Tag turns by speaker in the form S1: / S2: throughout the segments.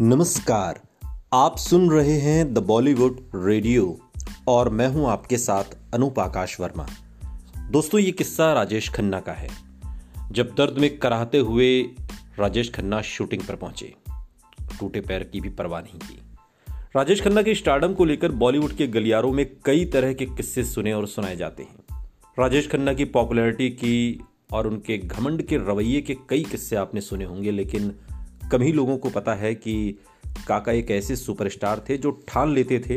S1: नमस्कार, आप सुन रहे हैं द बॉलीवुड रेडियो और मैं हूँ आपके साथ अनूप आकाश वर्मा। दोस्तों, ये किस्सा राजेश खन्ना का है। जब दर्द में कराहते हुए राजेश खन्ना शूटिंग पर पहुँचे, टूटे पैर की भी परवाह नहीं की। राजेश खन्ना के स्टार्डम को लेकर बॉलीवुड के गलियारों में कई तरह के किस्से सुने और सुनाए जाते हैं। राजेश खन्ना की पॉपुलैरिटी की और उनके घमंड के रवैये के कई किस्से आपने सुने होंगे, लेकिन कम ही लोगों को पता है कि काका एक ऐसे सुपरस्टार थे जो ठान लेते थे,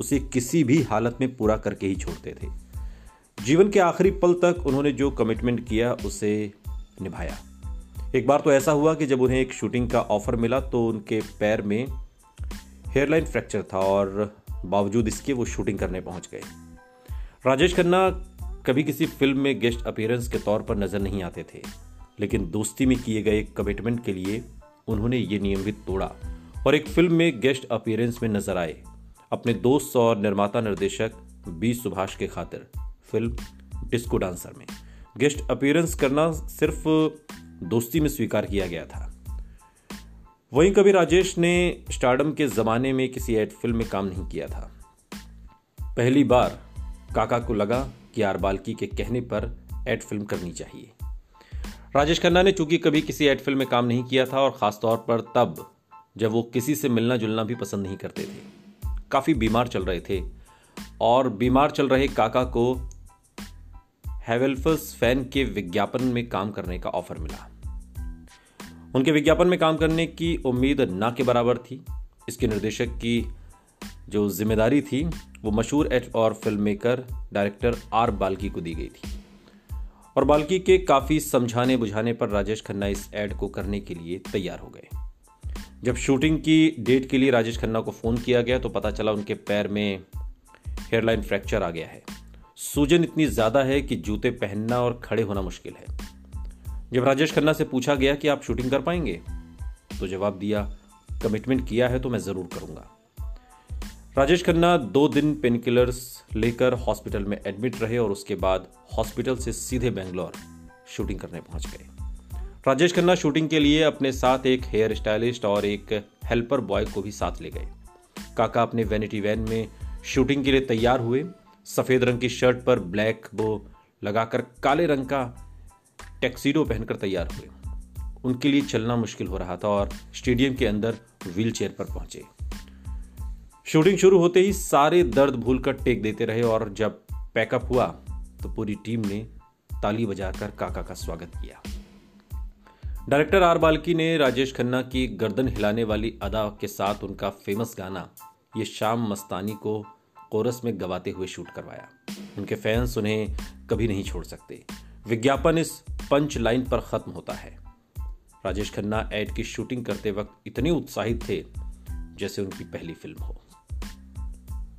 S1: उसे किसी भी हालत में पूरा करके ही छोड़ते थे। जीवन के आखिरी पल तक उन्होंने जो कमिटमेंट किया, उसे निभाया। एक बार तो ऐसा हुआ कि जब उन्हें एक शूटिंग का ऑफ़र मिला तो उनके पैर में हेयरलाइन फ्रैक्चर था और बावजूद इसके वो शूटिंग करने पहुँच गए। राजेश खन्ना कभी किसी फ़िल्म में गेस्ट अपीयरेंस के तौर पर नज़र नहीं आते थे, लेकिन दोस्ती में किए गए कमिटमेंट के लिए उन्होंने ये नियम भी तोड़ा और एक फ़िल्म में गेस्ट अपीयरेंस में नज़र आए। अपने दोस्त और निर्माता निर्देशक बी सुभाष के खातिर, फ़िल्म डिस्को डांसर में। गेस्ट अपीयरेंस करना सिर्फ़ दोस्ती में स्वीकार किया गया था। वहीं कभी राजेश ने स्टार्डम के जमाने में किसी एड फ़िल्म में काम नहीं किया था। पहली बार काका को लगा कि आर बाल्की के कहने पर एड फ़िल्म करनी चाहिए। राजेश खन्ना ने चूँकि कभी किसी एड फ़िल्म में काम नहीं किया था और खासतौर पर तब जब वो किसी से मिलना जुलना भी पसंद नहीं करते थे, काफ़ी बीमार चल रहे थे। और बीमार चल रहे काका को हैवेल्फस फ़ैन के विज्ञापन में काम करने का ऑफ़र मिला। उनके विज्ञापन में काम करने की उम्मीद ना के बराबर थी। इसके निर्देशक की जो ज़िम्मेदारी थी, वो मशहूर एच और film maker director R Balki को दी गई थी। और बाल्की के काफ़ी समझाने बुझाने पर राजेश खन्ना इस एड को करने के लिए तैयार हो गए। जब शूटिंग की डेट के लिए राजेश खन्ना को फ़ोन किया गया तो पता चला उनके पैर में हेयरलाइन फ्रैक्चर आ गया है। सूजन इतनी ज़्यादा है कि जूते पहनना और खड़े होना मुश्किल है। जब राजेश खन्ना से पूछा गया कि आप शूटिंग कर पाएँगे तो जवाब दिया, कमिटमेंट किया है तो मैं ज़रूर करूँगा। राजेश खन्ना दो दिन पेन किलर्स लेकर हॉस्पिटल में एडमिट रहे और उसके बाद हॉस्पिटल से सीधे बेंगलोर शूटिंग करने पहुँच गए। राजेश खन्ना शूटिंग के लिए अपने साथ एक हेयर स्टाइलिस्ट और एक हेल्पर बॉय को भी साथ ले गए। काका अपने वैनिटी वैन में शूटिंग के लिए तैयार हुए। सफ़ेद रंग की शर्ट पर ब्लैक बो लगाकर काले रंग का टैक्सीडो पहनकर तैयार हुए। उनके लिए चलना मुश्किल हो रहा था और स्टेडियम के अंदर व्हील चेयर पर पहुँचे। शूटिंग शुरू होते ही सारे दर्द भूलकर टेक देते रहे और जब पैकअप हुआ तो पूरी टीम ने ताली बजाकर काका का स्वागत किया। डायरेक्टर आर बाल्की ने राजेश खन्ना की गर्दन हिलाने वाली अदा के साथ उनका फ़ेमस गाना, ये शाम मस्तानी को कोरस में गवाते हुए शूट करवाया। उनके फैंस उन्हें कभी नहीं छोड़ सकते। विज्ञापन इस पंच लाइन पर खत्म होता है। राजेश खन्ना एड की शूटिंग करते वक्त इतने उत्साहित थे, जैसे उनकी पहली फ़िल्म हो।